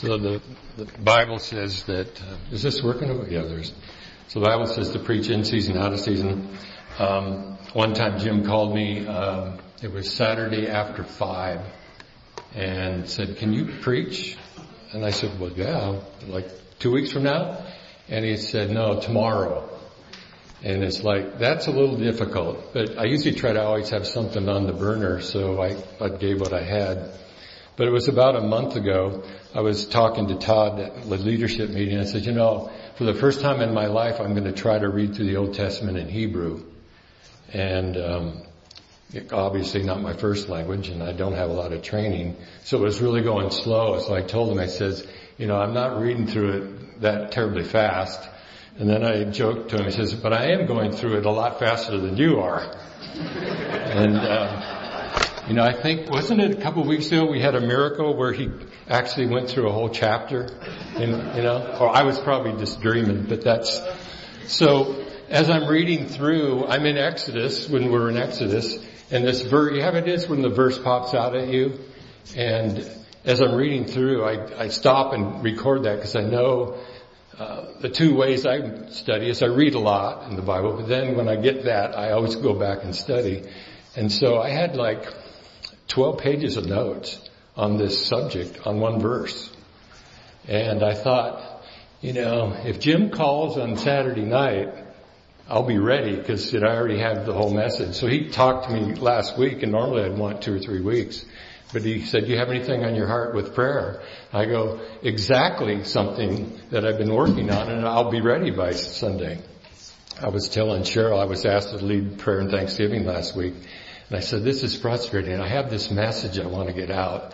So the, the Bible says that, uh, is this working? over? Yeah, there's, so the Bible says to preach in season, out of season. Um, one time Jim called me, um, it was Saturday after five and said, can you preach? And I said, well, yeah, like two weeks from now? And he said, no, tomorrow. And it's like, that's a little difficult, but I usually try to always have something on the burner, so I, I gave what I had. But it was about a month ago, I was talking to Todd at the leadership meeting. I said, you know, for the first time in my life, I'm going to try to read through the Old Testament in Hebrew. And, um, obviously not my first language and I don't have a lot of training. So it was really going slow. So I told him, I says, you know, I'm not reading through it that terribly fast. And then I joked to him, he says, but I am going through it a lot faster than you are. and, uh, you know, I think, wasn't it a couple of weeks ago we had a miracle where he actually went through a whole chapter? And, you know, or I was probably just dreaming, but that's, so as I'm reading through, I'm in Exodus, when we're in Exodus, and this verse, you have it is when the verse pops out at you, and as I'm reading through, I, I stop and record that because I know uh, the two ways I study is I read a lot in the Bible, but then when I get that, I always go back and study. And so I had like 12 pages of notes on this subject on one verse. And I thought, you know, if Jim calls on Saturday night, I'll be ready because I already have the whole message. So he talked to me last week and normally I'd want two or three weeks. But he said, you have anything on your heart with prayer? I go, exactly something that I've been working on and I'll be ready by Sunday. I was telling Cheryl I was asked to lead prayer and Thanksgiving last week and I said, this is frustrating. I have this message I want to get out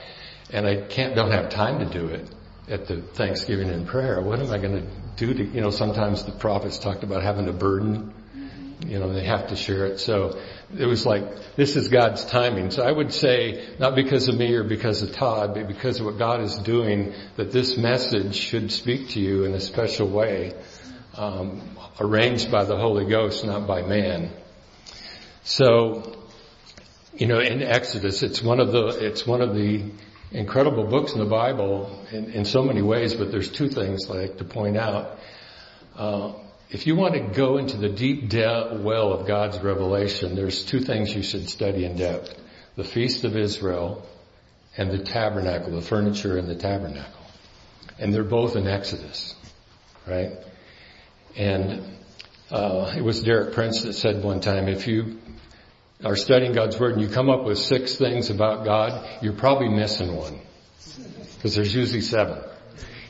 and I can't, don't have time to do it at the Thanksgiving and prayer. What am I going to do to, you know, sometimes the prophets talked about having a burden. You know, they have to share it. So it was like, this is God's timing. So I would say, not because of me or because of Todd, but because of what God is doing, that this message should speak to you in a special way, um, arranged by the Holy Ghost, not by man. So you know, in Exodus, it's one of the, it's one of the incredible books in the Bible in, in so many ways, but there's two things I'd like to point out. Uh, if you want to go into the deep de- well of God's revelation, there's two things you should study in depth. The Feast of Israel and the tabernacle, the furniture in the tabernacle. And they're both in Exodus, right? And uh, it was Derek Prince that said one time, if you are studying God's Word and you come up with six things about God, you're probably missing one. Because there's usually seven.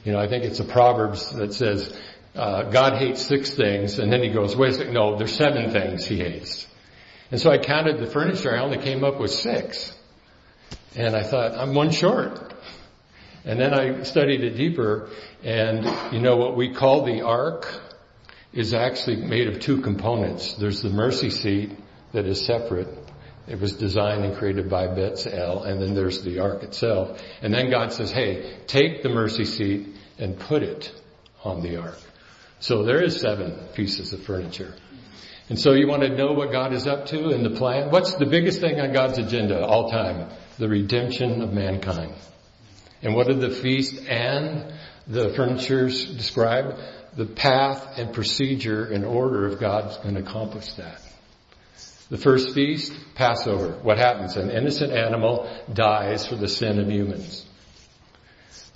You know, I think it's a Proverbs that says, uh, God hates six things, and then he goes, wait a second, no, there's seven things he hates. And so I counted the furniture, I only came up with six. And I thought, I'm one short. And then I studied it deeper, and you know what we call the ark is actually made of two components. There's the mercy seat, that is separate. It was designed and created by Bezalel, and then there's the ark itself. And then God says, hey, take the mercy seat and put it on the ark. So there is seven pieces of furniture. And so you want to know what God is up to in the plan? What's the biggest thing on God's agenda all time? The redemption of mankind. And what did the feast and the furnitures describe? The path and procedure and order of God's going to accomplish that. The first feast, Passover. What happens? An innocent animal dies for the sin of humans.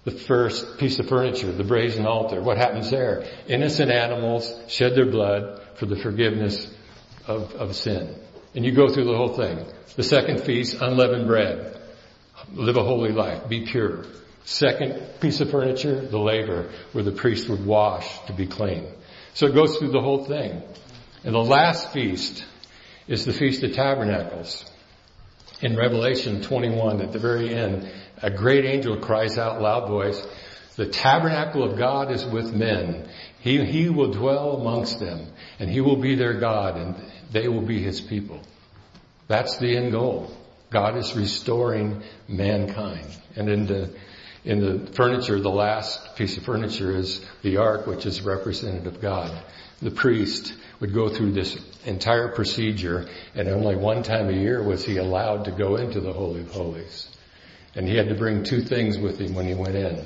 The first piece of furniture, the brazen altar. What happens there? Innocent animals shed their blood for the forgiveness of, of sin. And you go through the whole thing. The second feast, unleavened bread. Live a holy life. Be pure. Second piece of furniture, the laver, where the priest would wash to be clean. So it goes through the whole thing. And the last feast, is the Feast of Tabernacles. In Revelation 21, at the very end, a great angel cries out loud voice, the tabernacle of God is with men. He, he will dwell amongst them and he will be their God and they will be his people. That's the end goal. God is restoring mankind. And in the, in the furniture, the last piece of furniture is the ark, which is representative of God. The priest would go through this entire procedure and only one time a year was he allowed to go into the Holy of Holies. And he had to bring two things with him when he went in.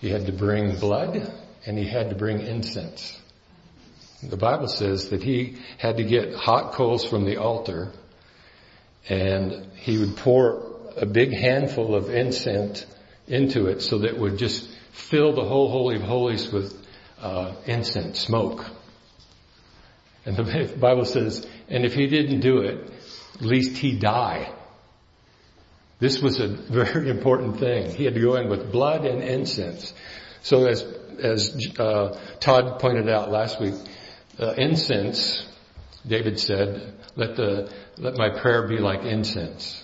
he had to bring blood, and he had to bring incense. The Bible says that he had to get hot coals from the altar and he would pour a big handful of incense into it so that it would just fill the whole Holy of Holies with uh, incense, smoke. And the Bible says, and if he didn't do it, at least he die. This was a very important thing. He had to go in with blood and incense. So as, as uh, Todd pointed out last week, uh, incense, David said, let the, let my prayer be like incense.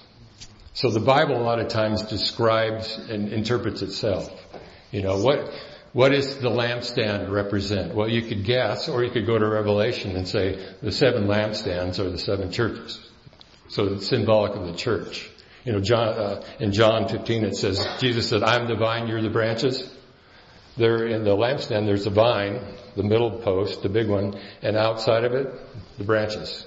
So the Bible a lot of times describes and interprets itself. You know, what, what does the lampstand represent? Well, you could guess, or you could go to Revelation and say the seven lampstands are the seven churches. So it's symbolic of the church. You know, John, uh, in John 15 it says, Jesus said, I'm the vine, you're the branches. There in the lampstand there's a vine, the middle post, the big one, and outside of it, the branches.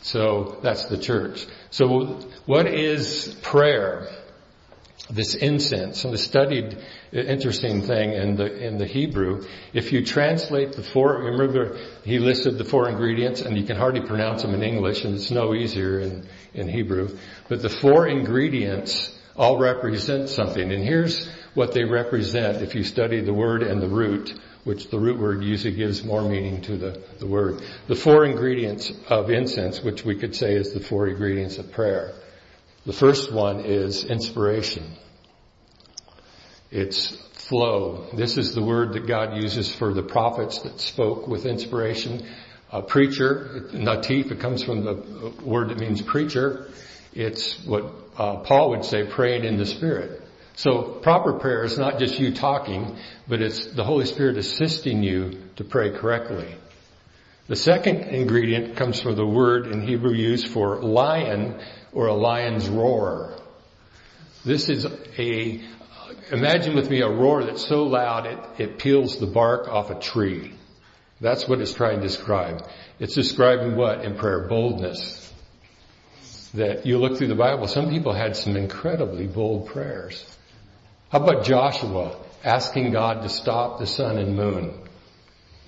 So that's the church. So what is prayer? This incense, and I studied interesting thing in the in the Hebrew. If you translate the four, remember he listed the four ingredients, and you can hardly pronounce them in English, and it's no easier in in Hebrew. But the four ingredients all represent something, and here's what they represent if you study the word and the root which the root word usually gives more meaning to the, the word. The four ingredients of incense, which we could say is the four ingredients of prayer. The first one is inspiration. It's flow. This is the word that God uses for the prophets that spoke with inspiration. A preacher, natif, it comes from the word that means preacher. It's what uh, Paul would say, praying in the Spirit. So proper prayer is not just you talking, but it's the Holy Spirit assisting you to pray correctly. The second ingredient comes from the word in Hebrew used for lion or a lion's roar. This is a, imagine with me a roar that's so loud it, it peels the bark off a tree. That's what it's trying to describe. It's describing what in prayer? Boldness. That you look through the Bible, some people had some incredibly bold prayers. How about Joshua asking God to stop the sun and moon?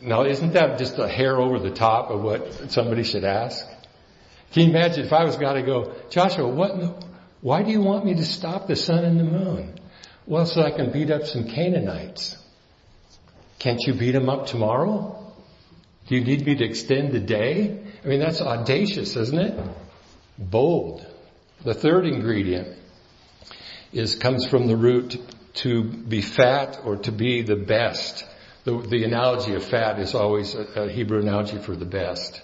Now, isn't that just a hair over the top of what somebody should ask? Can you imagine if I was God to go, Joshua, what, why do you want me to stop the sun and the moon? Well, so I can beat up some Canaanites. Can't you beat them up tomorrow? Do you need me to extend the day? I mean, that's audacious, isn't it? Bold. The third ingredient is, comes from the root to be fat or to be the best. The, the analogy of fat is always a, a, Hebrew analogy for the best.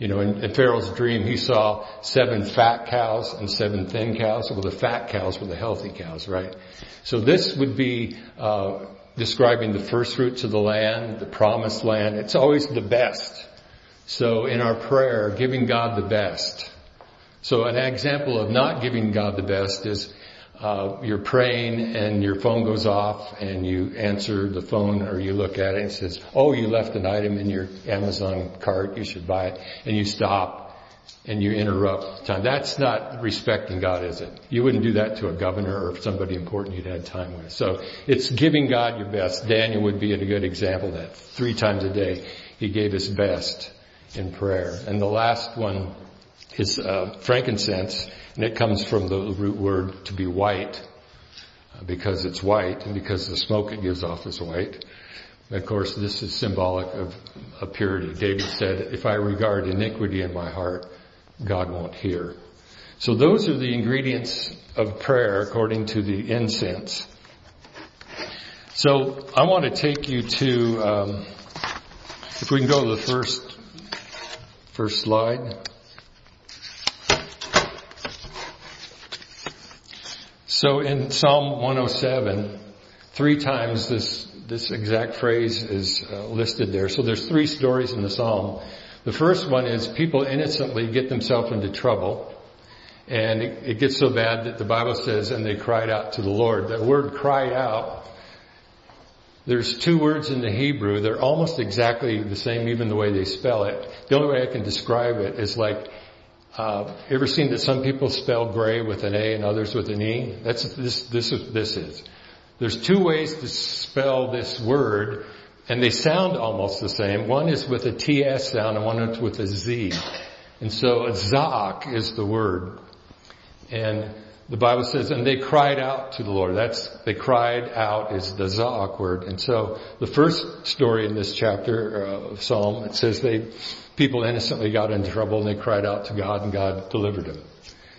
You know, in, Pharaoh's dream, he saw seven fat cows and seven thin cows. Well, the fat cows were the healthy cows, right? So this would be uh, describing the first fruits of the land, the promised land. It's always the best. So in our prayer, giving God the best. So an example of not giving God the best is uh, you're praying and your phone goes off and you answer the phone or you look at it and it says, oh, you left an item in your Amazon cart, you should buy it, and you stop and you interrupt time. That's not respecting God, is it? You wouldn't do that to a governor or somebody important you'd had time with. So it's giving God your best. Daniel would be a good example that. Three times a day, he gave his best in prayer. And the last one is uh, frankincense. And it comes from the root word to be white, uh, because it's white and because the smoke it gives off is white. Of course, this is symbolic of, purity. David said, if I regard iniquity in my heart, God won't hear. So those are the ingredients of prayer according to the incense. So I want to take you to, um, if we can go to the first, first slide. So in Psalm 107, three times this, this exact phrase is uh, listed there. So there's three stories in the Psalm. The first one is people innocently get themselves into trouble. And it, it gets so bad that the Bible says, and they cried out to the Lord. That word cry out, there's two words in the Hebrew. They're almost exactly the same, even the way they spell it. The only way I can describe it is like uh, ever seen that some people spell gray with an A and others with an E? That's this. This is this is. There's two ways to spell this word, and they sound almost the same. One is with a TS sound and one is with a Z. And so a Zaak is the word. And the Bible says, and they cried out to the Lord. That's, they cried out is the Zaak word. And so the first story in this chapter uh, of Psalm, it says they, people innocently got into trouble and they cried out to God and God delivered them.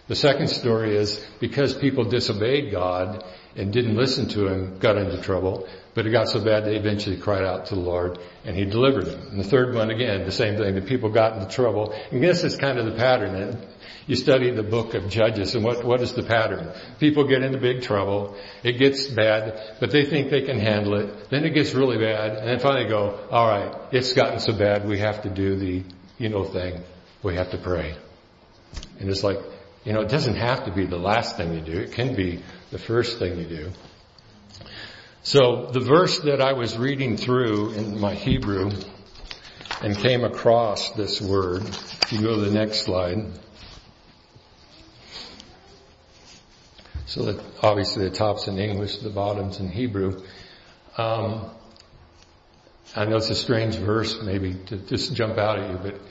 The second story is because people disobeyed God and didn't listen to him, got into trouble, but it got so bad they eventually cried out to the Lord and he delivered them. And the third one, again, the same thing, the people got into trouble. And this is kind of the pattern. And you study the book of Judges and what, what is the pattern? People get into big trouble. It gets bad, but they think they can handle it. Then it gets really bad and then finally go, all right, it's gotten so bad we have to do the, you know, thing. We have to pray. And it's like, you know, it doesn't have to be the last thing you do. It can be the first thing you do. So the verse that I was reading through in my Hebrew and came across this word, if you go to the next slide. So that obviously the top's in English, the bottom's in Hebrew. Um, I know it's a strange verse maybe to just jump out at you, but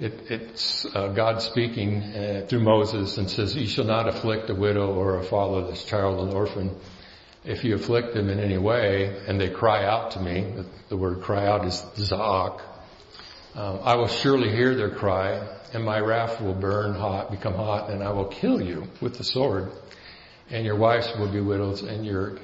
it, it's uh, God speaking uh, through Moses and says, "You shall not afflict a widow or a fatherless child, an orphan. If you afflict them in any way, and they cry out to me, the, the word cry out is zaak. Um, I will surely hear their cry, and my wrath will burn hot, become hot, and I will kill you with the sword, and your wives will be widows, and your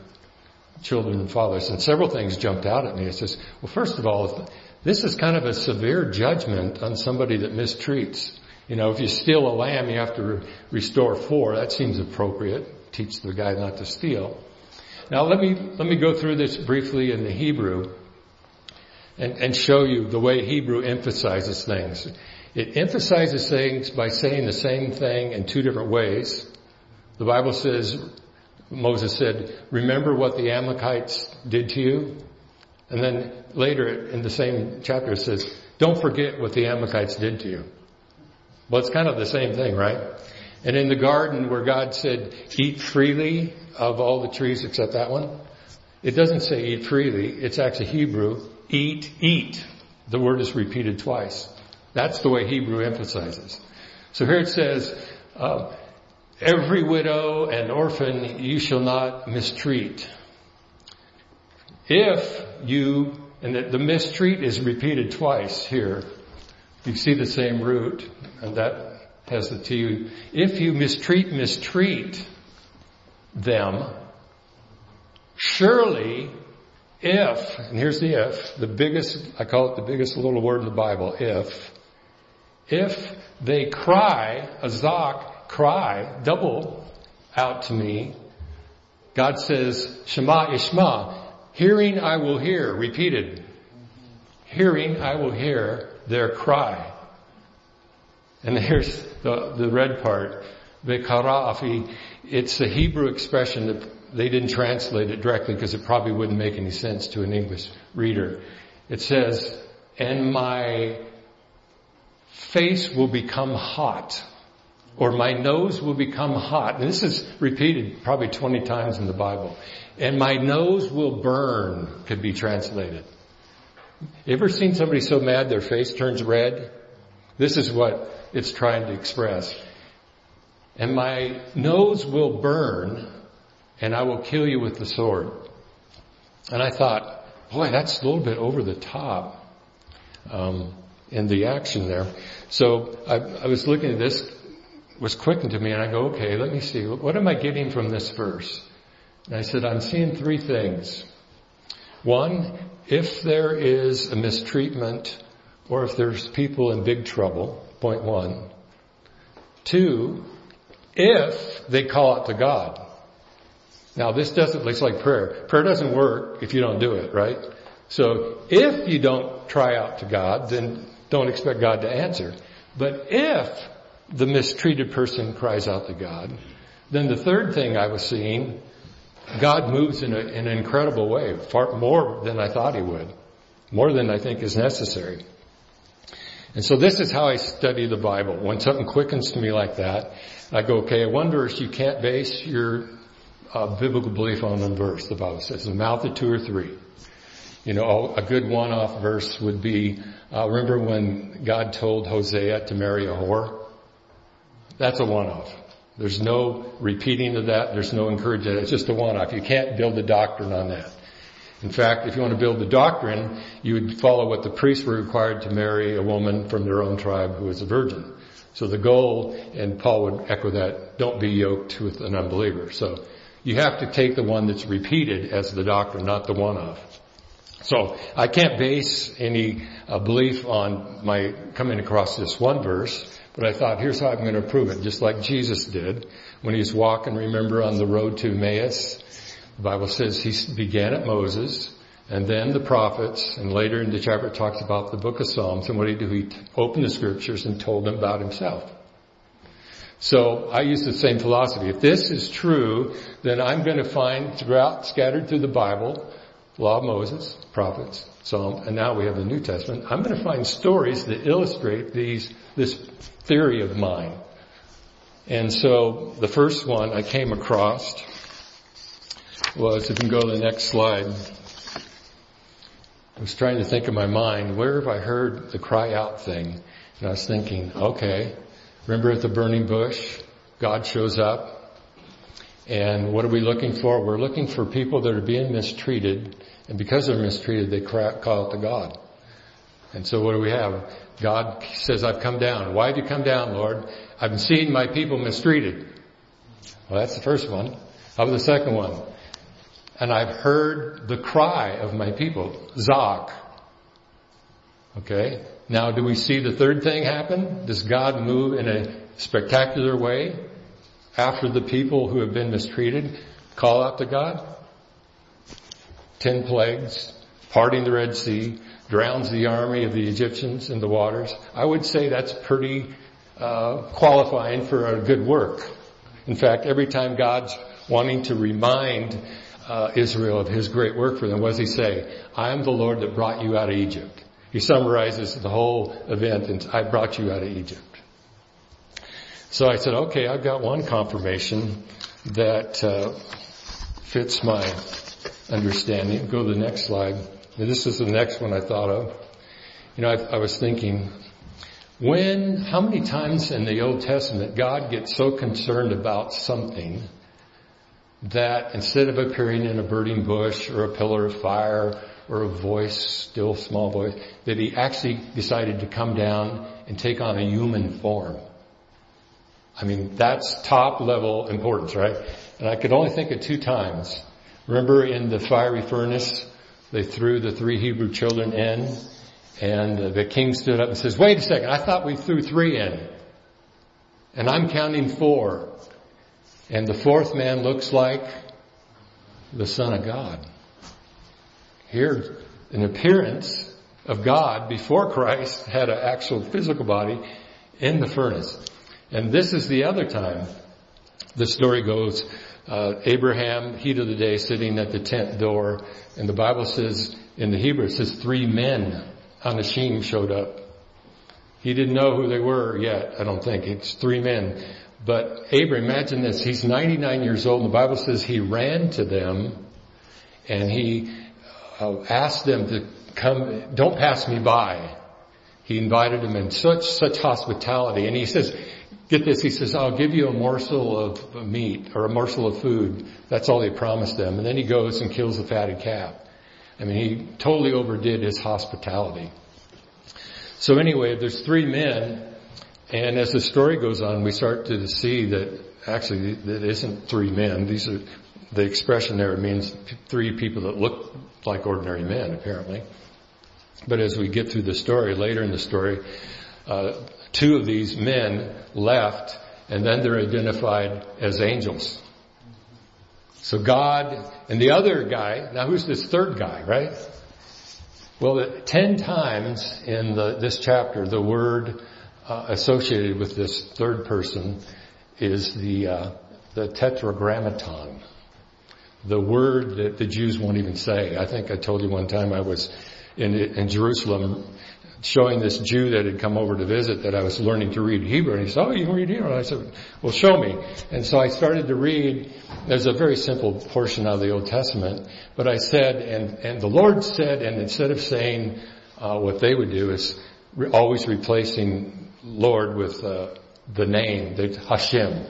children and fathers." And several things jumped out at me. It says, "Well, first of all." This is kind of a severe judgment on somebody that mistreats. You know, if you steal a lamb, you have to re- restore four. That seems appropriate. Teach the guy not to steal. Now let me, let me go through this briefly in the Hebrew and, and show you the way Hebrew emphasizes things. It emphasizes things by saying the same thing in two different ways. The Bible says, Moses said, remember what the Amalekites did to you? And then later in the same chapter it says, don't forget what the Amalekites did to you. Well, it's kind of the same thing, right? And in the garden where God said, eat freely of all the trees except that one, it doesn't say eat freely. It's actually Hebrew, eat, eat. The word is repeated twice. That's the way Hebrew emphasizes. So here it says, uh, every widow and orphan you shall not mistreat. If you, and the, the mistreat is repeated twice here. You see the same root, and that has the T. If you mistreat, mistreat them, surely if, and here's the if, the biggest, I call it the biggest little word in the Bible, if, if they cry, a zak, cry, double out to me, God says, Shema Ishma, Hearing I will hear, repeated. Hearing I will hear their cry. And here's the, the red part. Vekara'afi. It's a Hebrew expression that they didn't translate it directly because it probably wouldn't make any sense to an English reader. It says, and my face will become hot or my nose will become hot. And this is repeated probably 20 times in the Bible. And my nose will burn could be translated. Ever seen somebody so mad their face turns red? This is what it's trying to express. And my nose will burn and I will kill you with the sword. And I thought, boy, that's a little bit over the top. Um, in the action there. So I, I was looking at this was quickened to me and I go, okay, let me see. What am I getting from this verse? And I said, I'm seeing three things. One, if there is a mistreatment or if there's people in big trouble, point one. Two, if they call out to God. Now this doesn't, it's like prayer. Prayer doesn't work if you don't do it, right? So if you don't try out to God, then don't expect God to answer. But if the mistreated person cries out to God. Then the third thing I was seeing, God moves in, a, in an incredible way, far more than I thought he would, more than I think is necessary. And so this is how I study the Bible. When something quickens to me like that, I go, okay, wonder if you can't base your uh, biblical belief on one verse, the Bible says. The mouth of two or three. You know, a good one-off verse would be, uh, remember when God told Hosea to marry a whore? That's a one-off. There's no repeating of that. There's no encouragement. It's just a one-off. You can't build a doctrine on that. In fact, if you want to build the doctrine, you would follow what the priests were required to marry a woman from their own tribe who was a virgin. So the goal, and Paul would echo that, don't be yoked with an unbeliever. So you have to take the one that's repeated as the doctrine, not the one-off. So I can't base any uh, belief on my coming across this one verse, but I thought here's how I'm going to prove it, just like Jesus did when he was walking, remember, on the road to Emmaus. The Bible says he began at Moses, and then the prophets, and later in the chapter it talks about the book of Psalms, and what did he do? He opened the scriptures and told them about himself. So I use the same philosophy. If this is true, then I'm going to find throughout, scattered through the Bible, Law of Moses, prophets, Psalm, and now we have the New Testament. I'm going to find stories that illustrate these, this theory of mine. And so the first one I came across was, if you can go to the next slide, I was trying to think in my mind, where have I heard the cry out thing? And I was thinking, okay, remember at the burning bush, God shows up, and what are we looking for? We're looking for people that are being mistreated, and because they're mistreated, they call out to God. And so what do we have? God says, I've come down. Why have you come down, Lord? I've seen my people mistreated. Well, that's the first one. How about the second one? And I've heard the cry of my people. Zaak. Okay. Now, do we see the third thing happen? Does God move in a spectacular way? After the people who have been mistreated call out to God? Ten plagues, parting the Red Sea, drowns the army of the Egyptians in the waters. I would say that's pretty uh, qualifying for a good work. In fact, every time God's wanting to remind uh, Israel of His great work for them, what does He say? I am the Lord that brought you out of Egypt. He summarizes the whole event and I brought you out of Egypt. So I said, okay, I've got one confirmation that uh, fits my understanding. Go to the next slide. This is the next one I thought of. You know, I, I was thinking, when, how many times in the Old Testament God gets so concerned about something that instead of appearing in a burning bush or a pillar of fire or a voice, still small voice, that he actually decided to come down and take on a human form. I mean, that's top level importance, right? And I could only think of two times. Remember in the fiery furnace, they threw the three Hebrew children in and the king stood up and says, wait a second, I thought we threw three in. And I'm counting four. And the fourth man looks like the son of God. Here, an appearance of God before Christ had an actual physical body in the furnace. And this is the other time. The story goes, uh, Abraham, heat of the day, sitting at the tent door, and the Bible says, in the Hebrew, it says three men Anashim showed up. He didn't know who they were yet, I don't think. It's three men. But Abraham, imagine this, he's 99 years old, and the Bible says he ran to them, and he uh, asked them to come, don't pass me by. He invited them in such, such hospitality, and he says, Get this, he says, I'll give you a morsel of meat or a morsel of food. That's all he promised them. And then he goes and kills the fatted calf. I mean, he totally overdid his hospitality. So anyway, there's three men, and as the story goes on, we start to see that actually it isn't three men. These are, the expression there means three people that look like ordinary men, apparently. But as we get through the story, later in the story, uh, two of these men left and then they're identified as angels. So God and the other guy, now who's this third guy, right? Well, ten times in the, this chapter, the word uh, associated with this third person is the uh, the tetragrammaton, the word that the Jews won't even say. I think I told you one time I was in in Jerusalem showing this Jew that had come over to visit that I was learning to read Hebrew. And he said, oh, you can read Hebrew? And I said, well, show me. And so I started to read. There's a very simple portion out of the Old Testament. But I said, and, and the Lord said, and instead of saying uh, what they would do is re- always replacing Lord with uh, the name, the Hashem.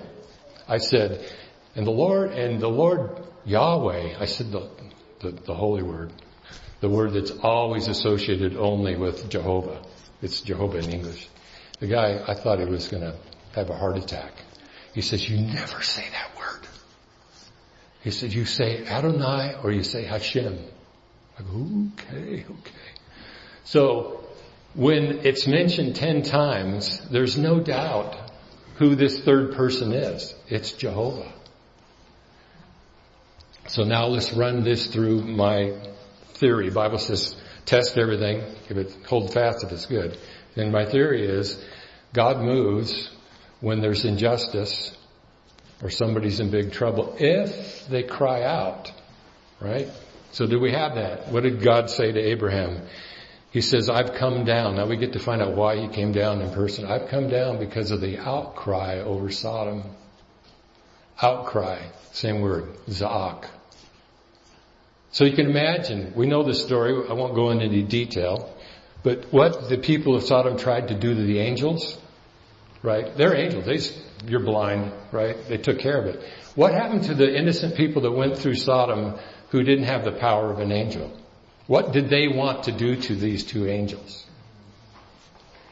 I said, and the Lord, and the Lord Yahweh, I said the, the, the holy word the word that's always associated only with Jehovah. It's Jehovah in English. The guy, I thought he was going to have a heart attack. He says, you never say that word. He said, you say Adonai or you say Hashem. I go, okay, okay. So when it's mentioned ten times, there's no doubt who this third person is. It's Jehovah. So now let's run this through my theory. Bible says test everything. If it hold fast if it's good. And my theory is God moves when there's injustice or somebody's in big trouble if they cry out. Right? So do we have that? What did God say to Abraham? He says, I've come down. Now we get to find out why he came down in person. I've come down because of the outcry over Sodom. Outcry. Same word. Zaak. So you can imagine, we know the story, I won't go into any detail, but what the people of Sodom tried to do to the angels, right? They're angels. They, you're blind, right? They took care of it. What happened to the innocent people that went through Sodom who didn't have the power of an angel? What did they want to do to these two angels?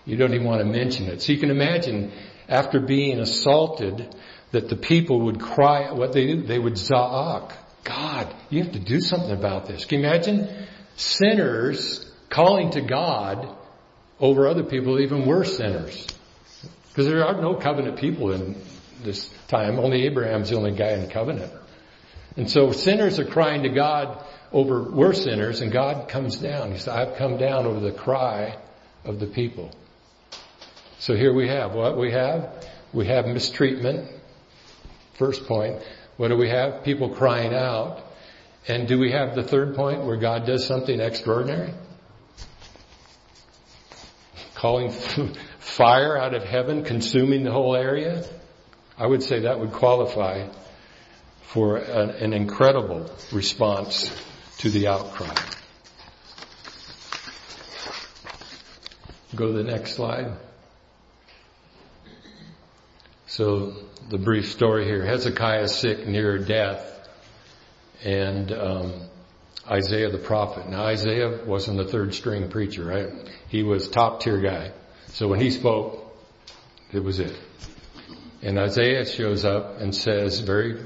You don't even want to mention it. So you can imagine after being assaulted that the people would cry, what they do, they would za'ak. God, you have to do something about this. Can you imagine sinners calling to God over other people, even worse sinners? Because there are no covenant people in this time. Only Abraham's the only guy in covenant. And so sinners are crying to God over worse sinners and God comes down. He said, I've come down over the cry of the people. So here we have what we have. We have mistreatment. First point. What do we have? People crying out. And do we have the third point where God does something extraordinary? Calling fire out of heaven, consuming the whole area? I would say that would qualify for an, incredible response to the outcry. Go to the next slide. So the brief story here. Hezekiah is sick near death and um, Isaiah the prophet. Now Isaiah wasn't a third string preacher, right? He was top tier guy. So when he spoke, it was it. And Isaiah shows up and says very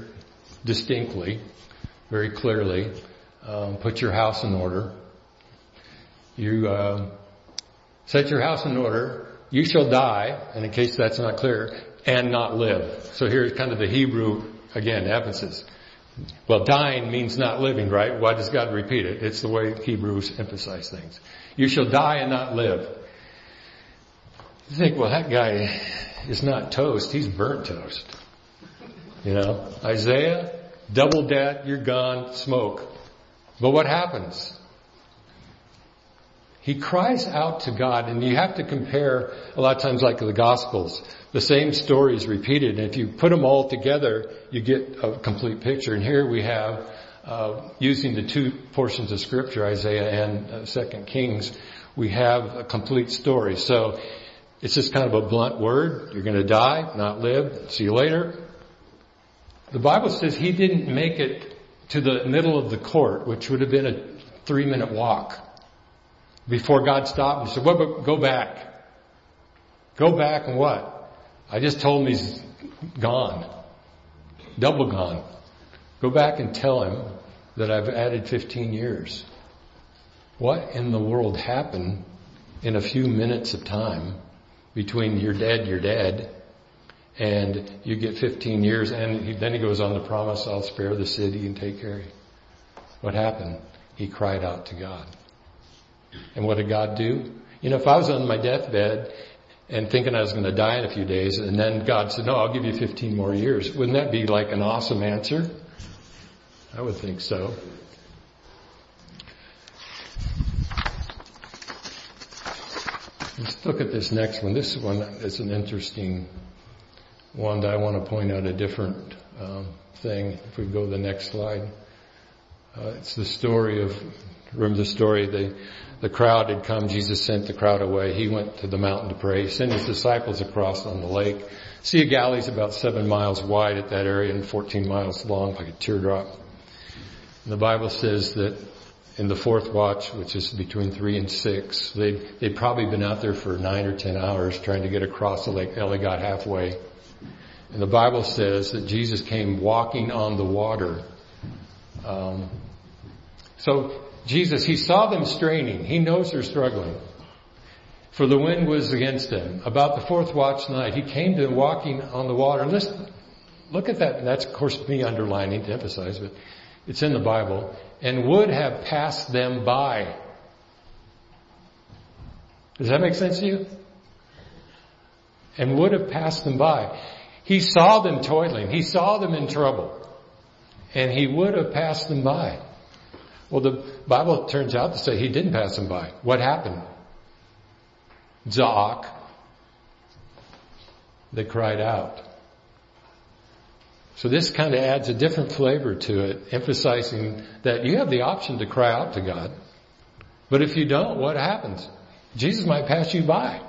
distinctly, very clearly, um, put your house in order. You uh, set your house in order. You shall die, and in case that's not clear, and not live. So here's kind of the Hebrew, again, emphasis. Well, dying means not living, right? Why does God repeat it? It's the way Hebrews emphasize things. You shall die and not live. You think, well, that guy is not toast. He's burnt toast. You know, Isaiah, double debt, you're gone, smoke. But what happens? He cries out to God and you have to compare a lot of times like the Gospels the same story is repeated. And if you put them all together, you get a complete picture. And here we have, uh, using the two portions of scripture, Isaiah and uh, Second Kings, we have a complete story. So it's just kind of a blunt word. You're going to die, not live. See you later. The Bible says he didn't make it to the middle of the court, which would have been a three minute walk before God stopped and said, well, go back. Go back and what? I just told him he's gone. Double gone. Go back and tell him that I've added 15 years. What in the world happened in a few minutes of time between you're dead, you're dead, and you get 15 years, and he, then he goes on to promise, I'll spare the city and take care of you. What happened? He cried out to God. And what did God do? You know, if I was on my deathbed and thinking I was going to die in a few days. And then God said, no, I'll give you 15 more years. Wouldn't that be like an awesome answer? I would think so. Let's look at this next one. This one is an interesting one that I want to point out a different um, thing. If we go to the next slide. Uh, it's the story of, remember the story, the, the crowd had come, Jesus sent the crowd away, he went to the mountain to pray, he sent his disciples across on the lake. Sea of Galilee is about seven miles wide at that area and 14 miles long, like a teardrop. And the Bible says that in the fourth watch, which is between three and six, they they'd probably been out there for nine or ten hours trying to get across the lake. They only got halfway. And the Bible says that Jesus came walking on the water. Um, so Jesus, he saw them straining. He knows they're struggling. For the wind was against them. About the fourth watch night, he came to walking on the water. Listen, look at that. That's of course me underlining to emphasize, but it's in the Bible. And would have passed them by. Does that make sense to you? And would have passed them by. He saw them toiling. He saw them in trouble. And he would have passed them by. Well, the Bible turns out to say he didn't pass them by. What happened? Za'ak. They cried out. So this kind of adds a different flavor to it, emphasizing that you have the option to cry out to God. But if you don't, what happens? Jesus might pass you by.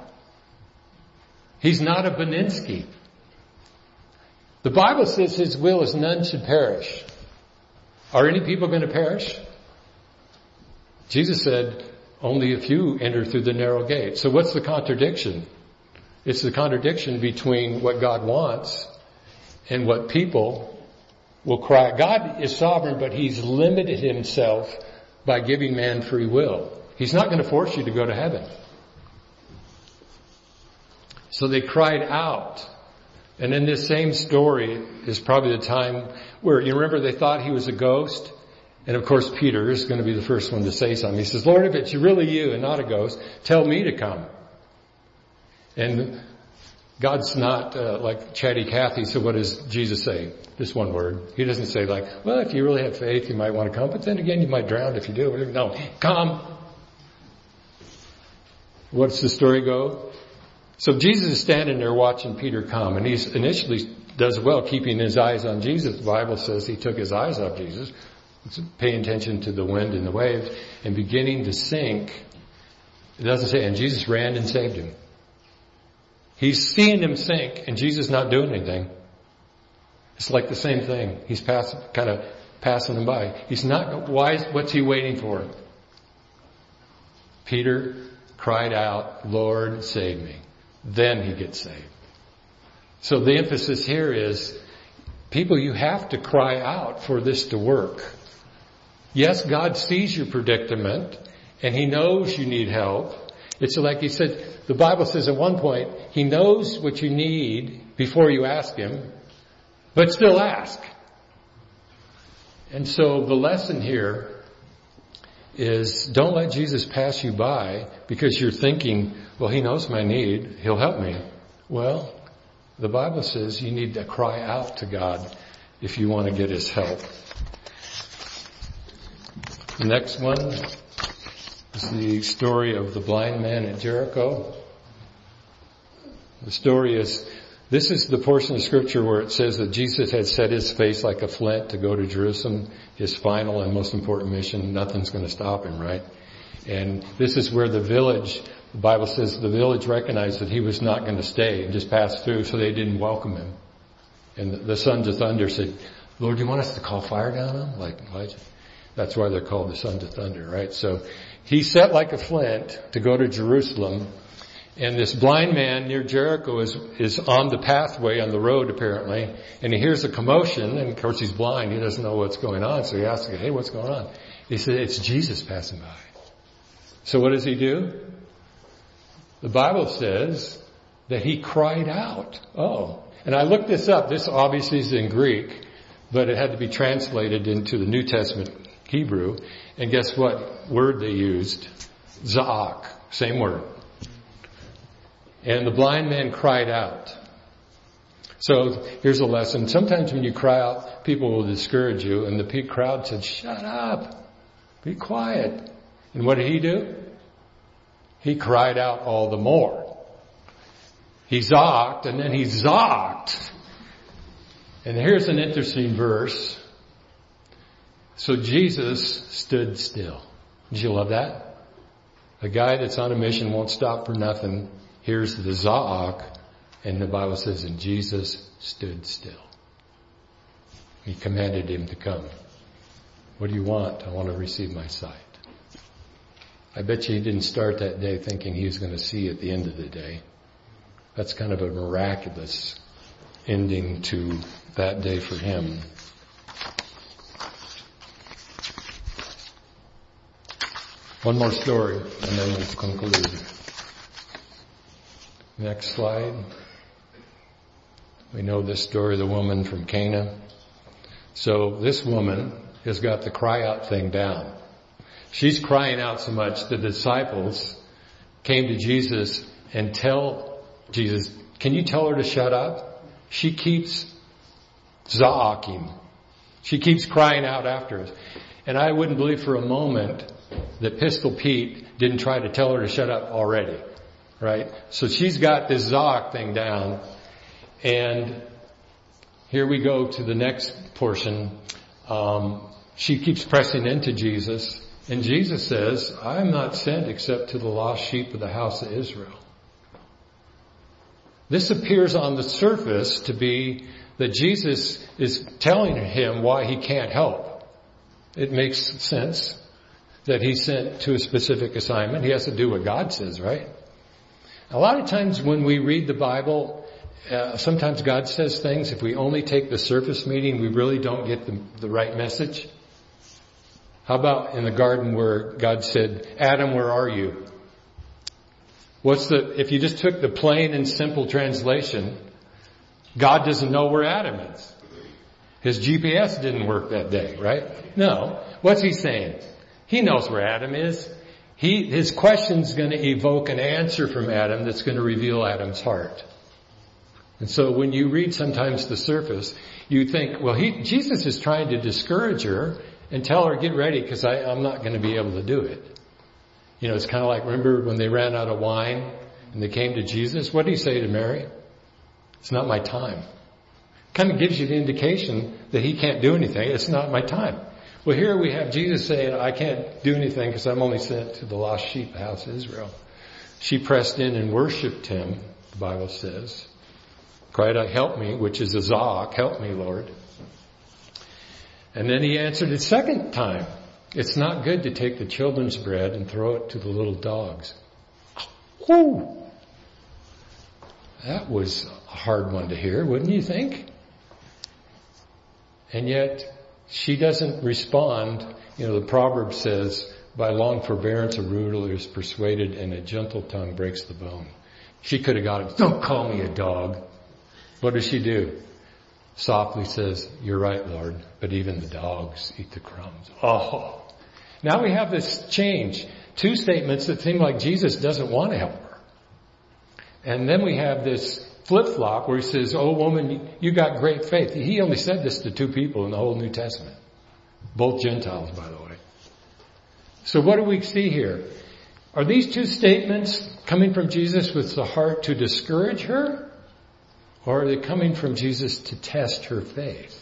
He's not a Beninsky. The Bible says his will is none should perish. Are any people going to perish? Jesus said, only a few enter through the narrow gate. So what's the contradiction? It's the contradiction between what God wants and what people will cry. God is sovereign, but He's limited Himself by giving man free will. He's not going to force you to go to heaven. So they cried out. And in this same story is probably the time where, you remember they thought he was a ghost? And of course, Peter is going to be the first one to say something. He says, Lord, if it's really you and not a ghost, tell me to come. And God's not uh, like chatty Cathy, so what does Jesus say? Just one word. He doesn't say like, well, if you really have faith, you might want to come, but then again, you might drown if you do. No, come. What's the story go? So Jesus is standing there watching Peter come, and he's initially does well keeping his eyes on Jesus. The Bible says he took his eyes off Jesus paying attention to the wind and the waves and beginning to sink. It doesn't say, and Jesus ran and saved him. He's seeing him sink and Jesus not doing anything. It's like the same thing. He's kind of passing him by. He's not, why, what's he waiting for? Peter cried out, Lord, save me. Then he gets saved. So the emphasis here is, people, you have to cry out for this to work. Yes, God sees your predicament and He knows you need help. It's like He said, the Bible says at one point, He knows what you need before you ask Him, but still ask. And so the lesson here is don't let Jesus pass you by because you're thinking, well, He knows my need. He'll help me. Well, the Bible says you need to cry out to God if you want to get His help. The next one is the story of the blind man at Jericho. The story is, this is the portion of scripture where it says that Jesus had set his face like a flint to go to Jerusalem, his final and most important mission. Nothing's going to stop him, right? And this is where the village, the Bible says the village recognized that he was not going to stay and just pass through, so they didn't welcome him. And the sons of thunder said, Lord, do you want us to call fire down on him? Like Elijah. That's why they're called the sons of thunder, right? So he set like a flint to go to Jerusalem. And this blind man near Jericho is, is on the pathway on the road apparently, and he hears a commotion, and of course he's blind, he doesn't know what's going on, so he asks, hey, what's going on? He said, it's Jesus passing by. So what does he do? The Bible says that he cried out. Oh. And I looked this up. This obviously is in Greek, but it had to be translated into the New Testament Hebrew. And guess what word they used? Za'ak. Same word. And the blind man cried out. So here's a lesson. Sometimes when you cry out, people will discourage you. And the crowd said, shut up. Be quiet. And what did he do? he cried out all the more. He zocked and then he zocked. And here's an interesting verse. So Jesus stood still. Did you love that? A guy that's on a mission won't stop for nothing. Here's the Zaak, and the Bible says, and Jesus stood still. He commanded him to come. What do you want? I want to receive my sight. I bet you he didn't start that day thinking he was going to see at the end of the day. That's kind of a miraculous ending to that day for him. One more story and then we'll conclude. Next slide. We know this story of the woman from Canaan. So this woman has got the cry out thing down. She's crying out so much the disciples came to Jesus and tell Jesus, can you tell her to shut up? She keeps zaaking. She keeps crying out after us. And I wouldn't believe for a moment that Pistol Pete didn't try to tell her to shut up already. Right? So she's got this Zaak thing down. And here we go to the next portion. Um, she keeps pressing into Jesus. And Jesus says, I am not sent except to the lost sheep of the house of Israel. This appears on the surface to be that Jesus is telling him why he can't help. It makes sense that he's sent to a specific assignment. He has to do what God says, right? A lot of times when we read the Bible, uh, sometimes God says things, if we only take the surface meaning, we really don't get the, the right message. How about in the garden where God said, Adam, where are you? What's the, if you just took the plain and simple translation, God doesn't know where Adam is. His GPS didn't work that day, right? No. What's he saying? He knows where Adam is. He, his question's going to evoke an answer from Adam that's going to reveal Adam's heart. And so when you read sometimes the surface, you think, well, he, Jesus is trying to discourage her and tell her, get ready because I'm not going to be able to do it. You know, it's kind of like, remember when they ran out of wine and they came to Jesus? What did he say to Mary? It's not my time. Kind of gives you the indication that he can't do anything. It's not my time. Well, here we have Jesus saying, I can't do anything because I'm only sent to the lost sheep, house of Israel. She pressed in and worshiped him, the Bible says. Cried out, help me, which is a Zaak, help me, Lord. And then he answered a second time. It's not good to take the children's bread and throw it to the little dogs. Whoo! That was a hard one to hear, wouldn't you think? And yet, she doesn't respond. You know, the proverb says, by long forbearance a ruler is persuaded and a gentle tongue breaks the bone. She could have got him, don't call me a dog. What does she do? Softly says, you're right, Lord, but even the dogs eat the crumbs. Oh. Now we have this change. Two statements that seem like Jesus doesn't want to help her. And then we have this flip-flop where he says, oh woman, you got great faith. He only said this to two people in the whole New Testament. Both Gentiles, by the way. So what do we see here? Are these two statements coming from Jesus with the heart to discourage her? Or are they coming from Jesus to test her faith?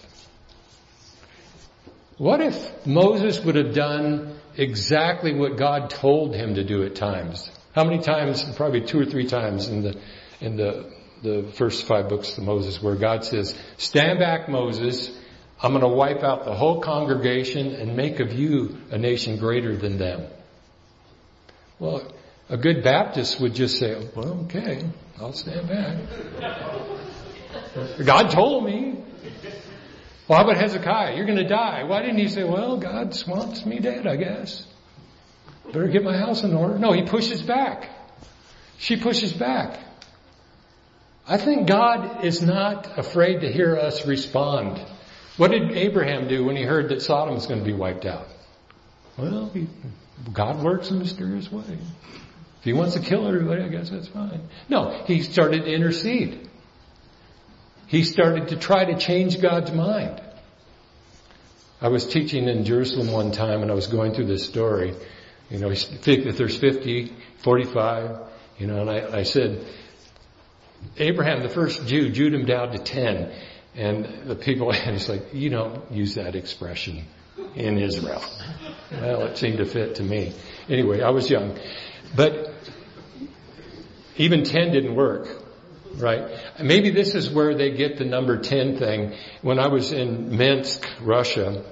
What if Moses would have done exactly what God told him to do at times? How many times? Probably two or three times in the, in the the first five books of Moses where God says, stand back Moses, I'm going to wipe out the whole congregation and make of you a nation greater than them. Well, a good Baptist would just say, well, okay, I'll stand back. God told me. Well, how about Hezekiah? You're going to die. Why didn't he say, well, God wants me dead, I guess. Better get my house in order. No, he pushes back. She pushes back. I think God is not afraid to hear us respond. What did Abraham do when he heard that Sodom was going to be wiped out? Well, he, God works in mysterious ways. If he wants to kill everybody, I guess that's fine. No, he started to intercede. He started to try to change God's mind. I was teaching in Jerusalem one time and I was going through this story You know, if there's 50, 45, you know, and I, I said, Abraham, the first Jew, Jewed him down to 10. And the people, and it's like, you don't use that expression in Israel. Well, it seemed to fit to me. Anyway, I was young. But even 10 didn't work, right? Maybe this is where they get the number 10 thing. When I was in Minsk, Russia,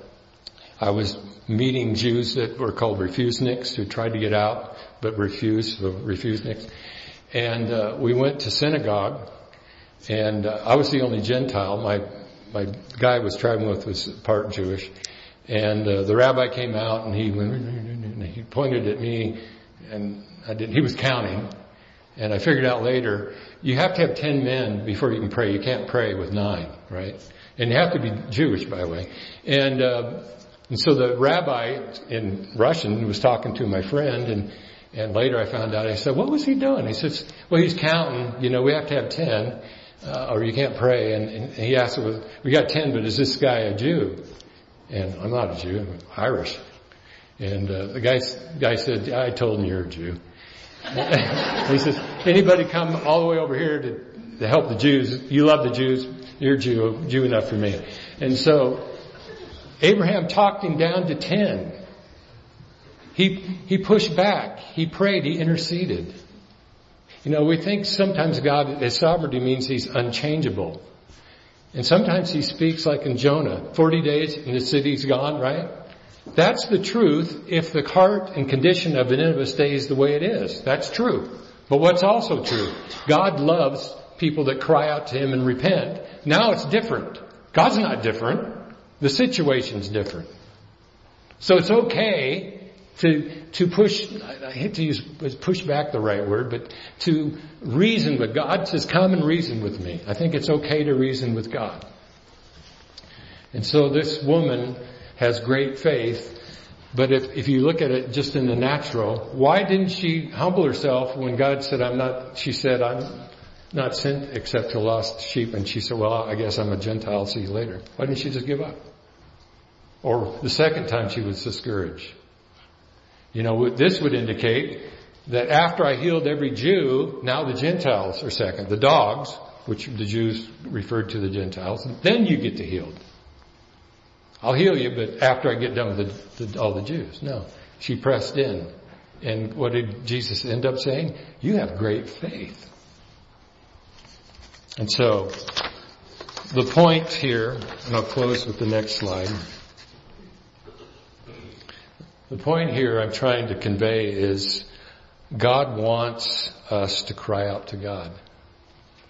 I was meeting Jews that were called refuseniks who tried to get out but refused, so refuseniks. And uh, we went to synagogue and uh, I was the only Gentile. My my guy was traveling with was part Jewish, and uh, the rabbi came out and he went, and he pointed at me, and I didn't. He was counting, and I figured out later you have to have ten men before you can pray. You can't pray with nine, right? And you have to be Jewish, by the way. And uh, and so the rabbi in Russian was talking to my friend, and and later I found out. I said, "What was he doing?" He says, "Well, he's counting. You know, we have to have ten uh, or you can't pray. And, and he asked, well, we got ten, but is this guy a Jew? And I'm not a Jew, I'm Irish. And uh, the guy, guy said, I told him you're a Jew. he says, anybody come all the way over here to, to help the Jews? You love the Jews. You're Jew, Jew enough for me. And so Abraham talked him down to ten. He, he pushed back. He prayed. He interceded. You know, we think sometimes God, His sovereignty means He's unchangeable. And sometimes He speaks like in Jonah, 40 days and the city's gone, right? That's the truth if the heart and condition of Nineveh stays the way it is. That's true. But what's also true? God loves people that cry out to Him and repent. Now it's different. God's not different. The situation's different. So it's okay to, to push, I hate to use push back the right word, but to reason with God says, come and reason with me. I think it's okay to reason with God. And so this woman has great faith, but if, if you look at it just in the natural, why didn't she humble herself when God said, I'm not, she said, I'm not sent except to lost sheep, and she said, well, I guess I'm a Gentile, see you later. Why didn't she just give up? Or the second time she was discouraged. You know, this would indicate that after I healed every Jew, now the Gentiles are second. The dogs, which the Jews referred to the Gentiles, then you get to heal. I'll heal you, but after I get done with the, the, all the Jews. No. She pressed in. And what did Jesus end up saying? You have great faith. And so, the point here, and I'll close with the next slide. The point here I'm trying to convey is God wants us to cry out to God.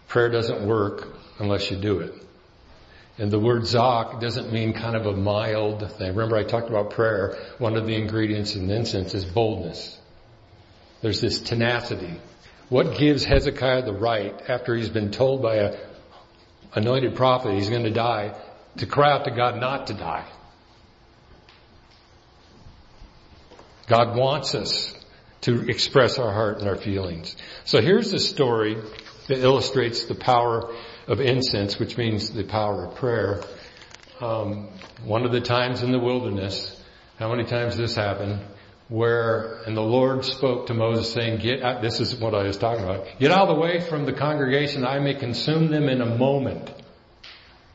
Prayer doesn't work unless you do it. And the word zaak doesn't mean kind of a mild thing. Remember I talked about prayer. One of the ingredients in incense is boldness. There's this tenacity. What gives Hezekiah the right after he's been told by a anointed prophet he's going to die to cry out to God not to die? God wants us to express our heart and our feelings. So here's a story that illustrates the power of incense, which means the power of prayer. Um, one of the times in the wilderness, how many times this happened, where, and the Lord spoke to Moses saying, get out, this is what I was talking about, get out of the way from the congregation, I may consume them in a moment.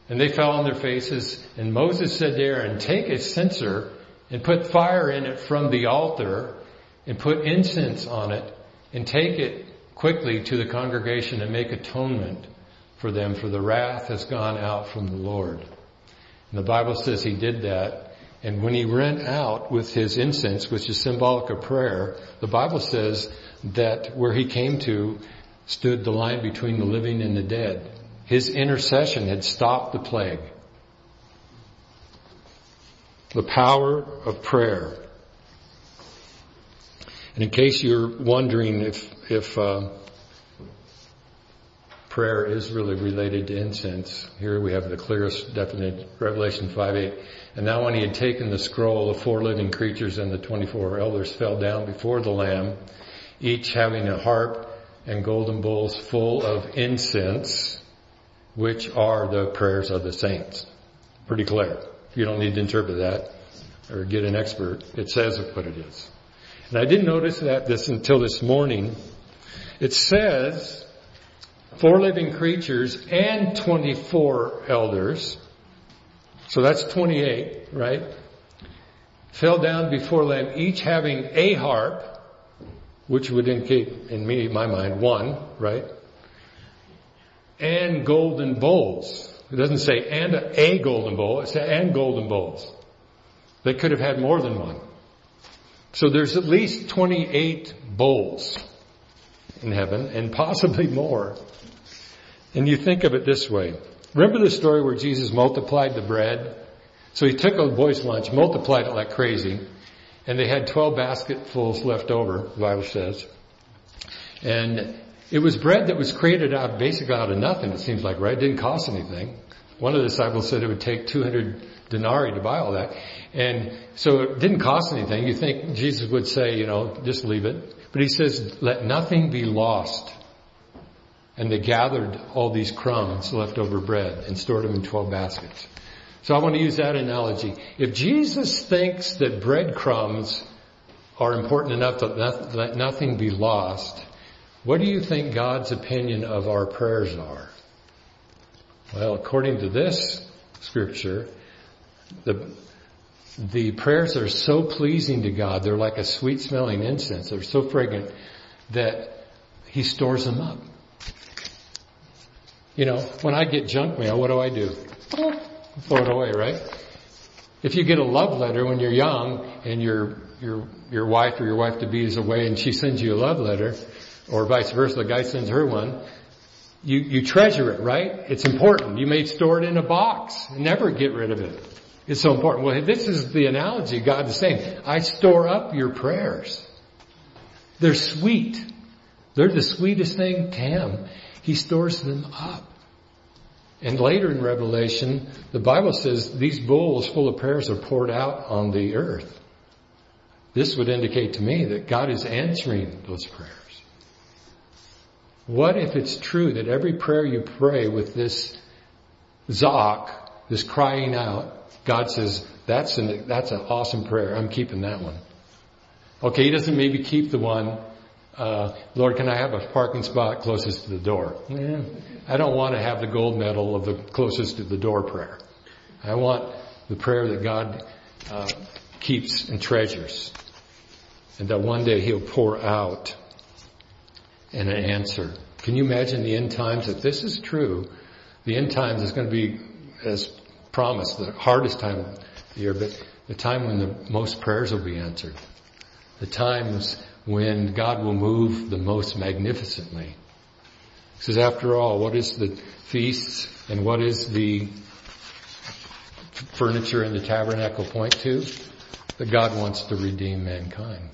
And they fell on their faces, and Moses said to Aaron, take a censer and put fire in it from the altar and put incense on it and take it quickly to the congregation and make atonement for them for the wrath has gone out from the Lord. And the Bible says he did that. And when he went out with his incense, which is symbolic of prayer, the Bible says that where he came to stood the line between the living and the dead. His intercession had stopped the plague the power of prayer. And in case you're wondering if, if uh, prayer is really related to incense, here we have the clearest definition, Revelation 5:8. And now when he had taken the scroll, the four living creatures and the 24 elders fell down before the Lamb, each having a harp and golden bowls full of incense, which are the prayers of the saints. Pretty clear. You don't need to interpret that or get an expert. It says what it is. And I didn't notice that this until this morning. It says four living creatures and 24 elders. So that's 28, right? Fell down before Lamb, each having a harp, which would indicate in me, my mind, one, right? And golden bowls. It doesn't say and a, golden bowl, it says and golden bowls. They could have had more than one. So there's at least 28 bowls in heaven and possibly more. And you think of it this way. Remember the story where Jesus multiplied the bread? So he took a boy's lunch, multiplied it like crazy, and they had 12 basketfuls left over, the Bible says. And it was bread that was created out, basically out of nothing, it seems like, right? It didn't cost anything. One of the disciples said it would take 200 denarii to buy all that. And so it didn't cost anything. You think Jesus would say, you know, just leave it. But he says, let nothing be lost. And they gathered all these crumbs, leftover bread, and stored them in 12 baskets. So I want to use that analogy. If Jesus thinks that breadcrumbs are important enough to let nothing be lost, what do you think God's opinion of our prayers are? Well, according to this scripture, the, the prayers are so pleasing to God, they're like a sweet smelling incense. They're so fragrant that He stores them up. You know, when I get junk mail, what do I do? Throw it away, right? If you get a love letter when you're young and your, your, your wife or your wife to be is away and she sends you a love letter, or vice versa, the guy sends her one, you, you treasure it, right? It's important. You may store it in a box and never get rid of it. It's so important. Well, this is the analogy God is saying. I store up your prayers. They're sweet. They're the sweetest thing to Him. He stores them up. And later in Revelation, the Bible says these bowls full of prayers are poured out on the earth. This would indicate to me that God is answering those prayers. What if it's true that every prayer you pray with this zaak, this crying out, God says, that's an, that's an awesome prayer. I'm keeping that one. Okay, he doesn't maybe keep the one, uh, Lord, can I have a parking spot closest to the door? Yeah. I don't want to have the gold medal of the closest to the door prayer. I want the prayer that God uh, keeps and treasures. And that one day he'll pour out an answer. Can you imagine the end times? If this is true, the end times is going to be, as promised, the hardest time of the year, but the time when the most prayers will be answered. The times when God will move the most magnificently. Because after all, what is the feasts and what is the furniture in the tabernacle point to? That God wants to redeem mankind.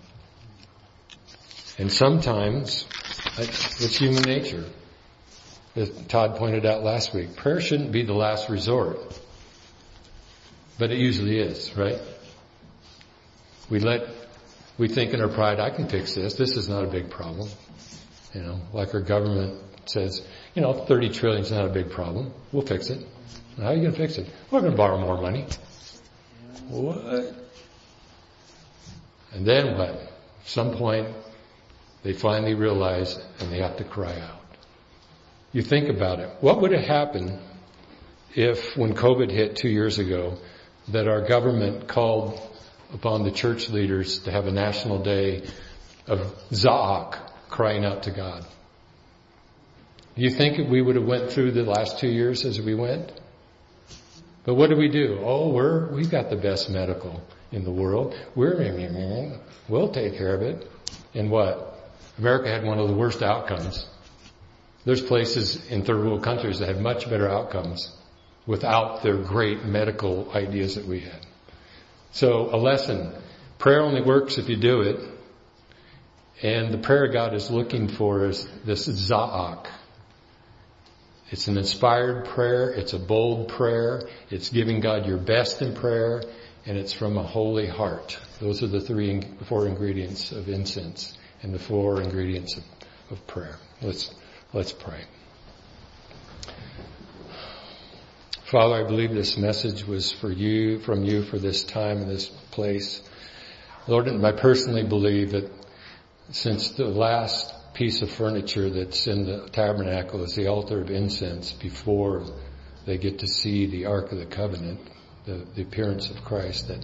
And sometimes it's human nature. As Todd pointed out last week, prayer shouldn't be the last resort. But it usually is, right? We let, we think in our pride, I can fix this. This is not a big problem. You know, like our government says, you know, 30 trillion is not a big problem. We'll fix it. How are you going to fix it? We're going to borrow more money. What? And then what? At some point, they finally realize and they have to cry out. You think about it. What would have happened if, when COVID hit two years ago, that our government called upon the church leaders to have a national day of Za'ak, crying out to God? Do you think we would have went through the last two years as we went? But what do we do? Oh, we're, we've got the best medical in the world. We're, we'll take care of it. And what? America had one of the worst outcomes. There's places in third world countries that have much better outcomes without their great medical ideas that we had. So a lesson. Prayer only works if you do it. And the prayer God is looking for is this za'ak. It's an inspired prayer. It's a bold prayer. It's giving God your best in prayer. And it's from a holy heart. Those are the three, four ingredients of incense and the four ingredients of, of prayer. Let's, let's pray. Father, I believe this message was for you, from you for this time and this place. Lord, and I personally believe that since the last piece of furniture that's in the tabernacle is the altar of incense before they get to see the Ark of the Covenant, the, the appearance of Christ, that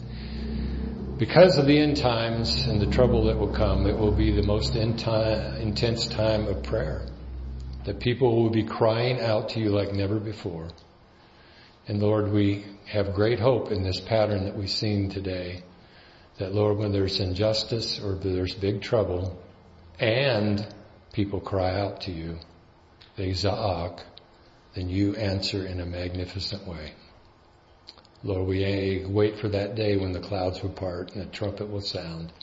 because of the end times and the trouble that will come, it will be the most intense time of prayer. That people will be crying out to you like never before. And Lord, we have great hope in this pattern that we've seen today. That Lord, when there's injustice or there's big trouble and people cry out to you, they za'ak, then you answer in a magnificent way. Lord, we wait for that day when the clouds will part and the trumpet will sound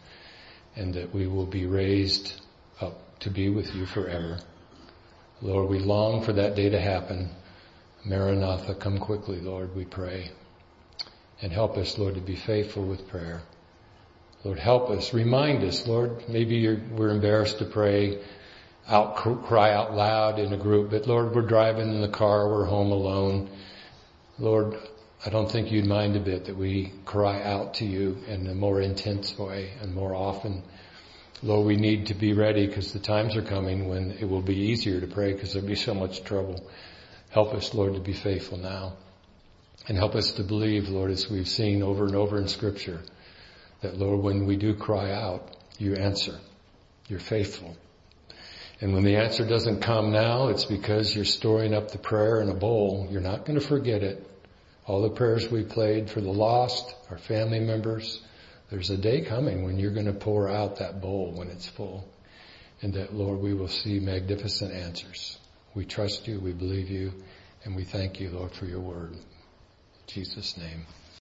and that we will be raised up to be with you forever. Lord, we long for that day to happen. Maranatha, come quickly, Lord, we pray. And help us, Lord, to be faithful with prayer. Lord, help us. Remind us, Lord, maybe we're embarrassed to pray out, cry out loud in a group, but Lord, we're driving in the car, we're home alone. Lord, I don't think you'd mind a bit that we cry out to you in a more intense way and more often. Lord, we need to be ready because the times are coming when it will be easier to pray because there'll be so much trouble. Help us, Lord, to be faithful now. And help us to believe, Lord, as we've seen over and over in scripture, that Lord, when we do cry out, you answer. You're faithful. And when the answer doesn't come now, it's because you're storing up the prayer in a bowl. You're not going to forget it. All the prayers we played for the lost, our family members, there's a day coming when you're going to pour out that bowl when it's full. And that, Lord, we will see magnificent answers. We trust you, we believe you, and we thank you, Lord, for your word. In Jesus' name.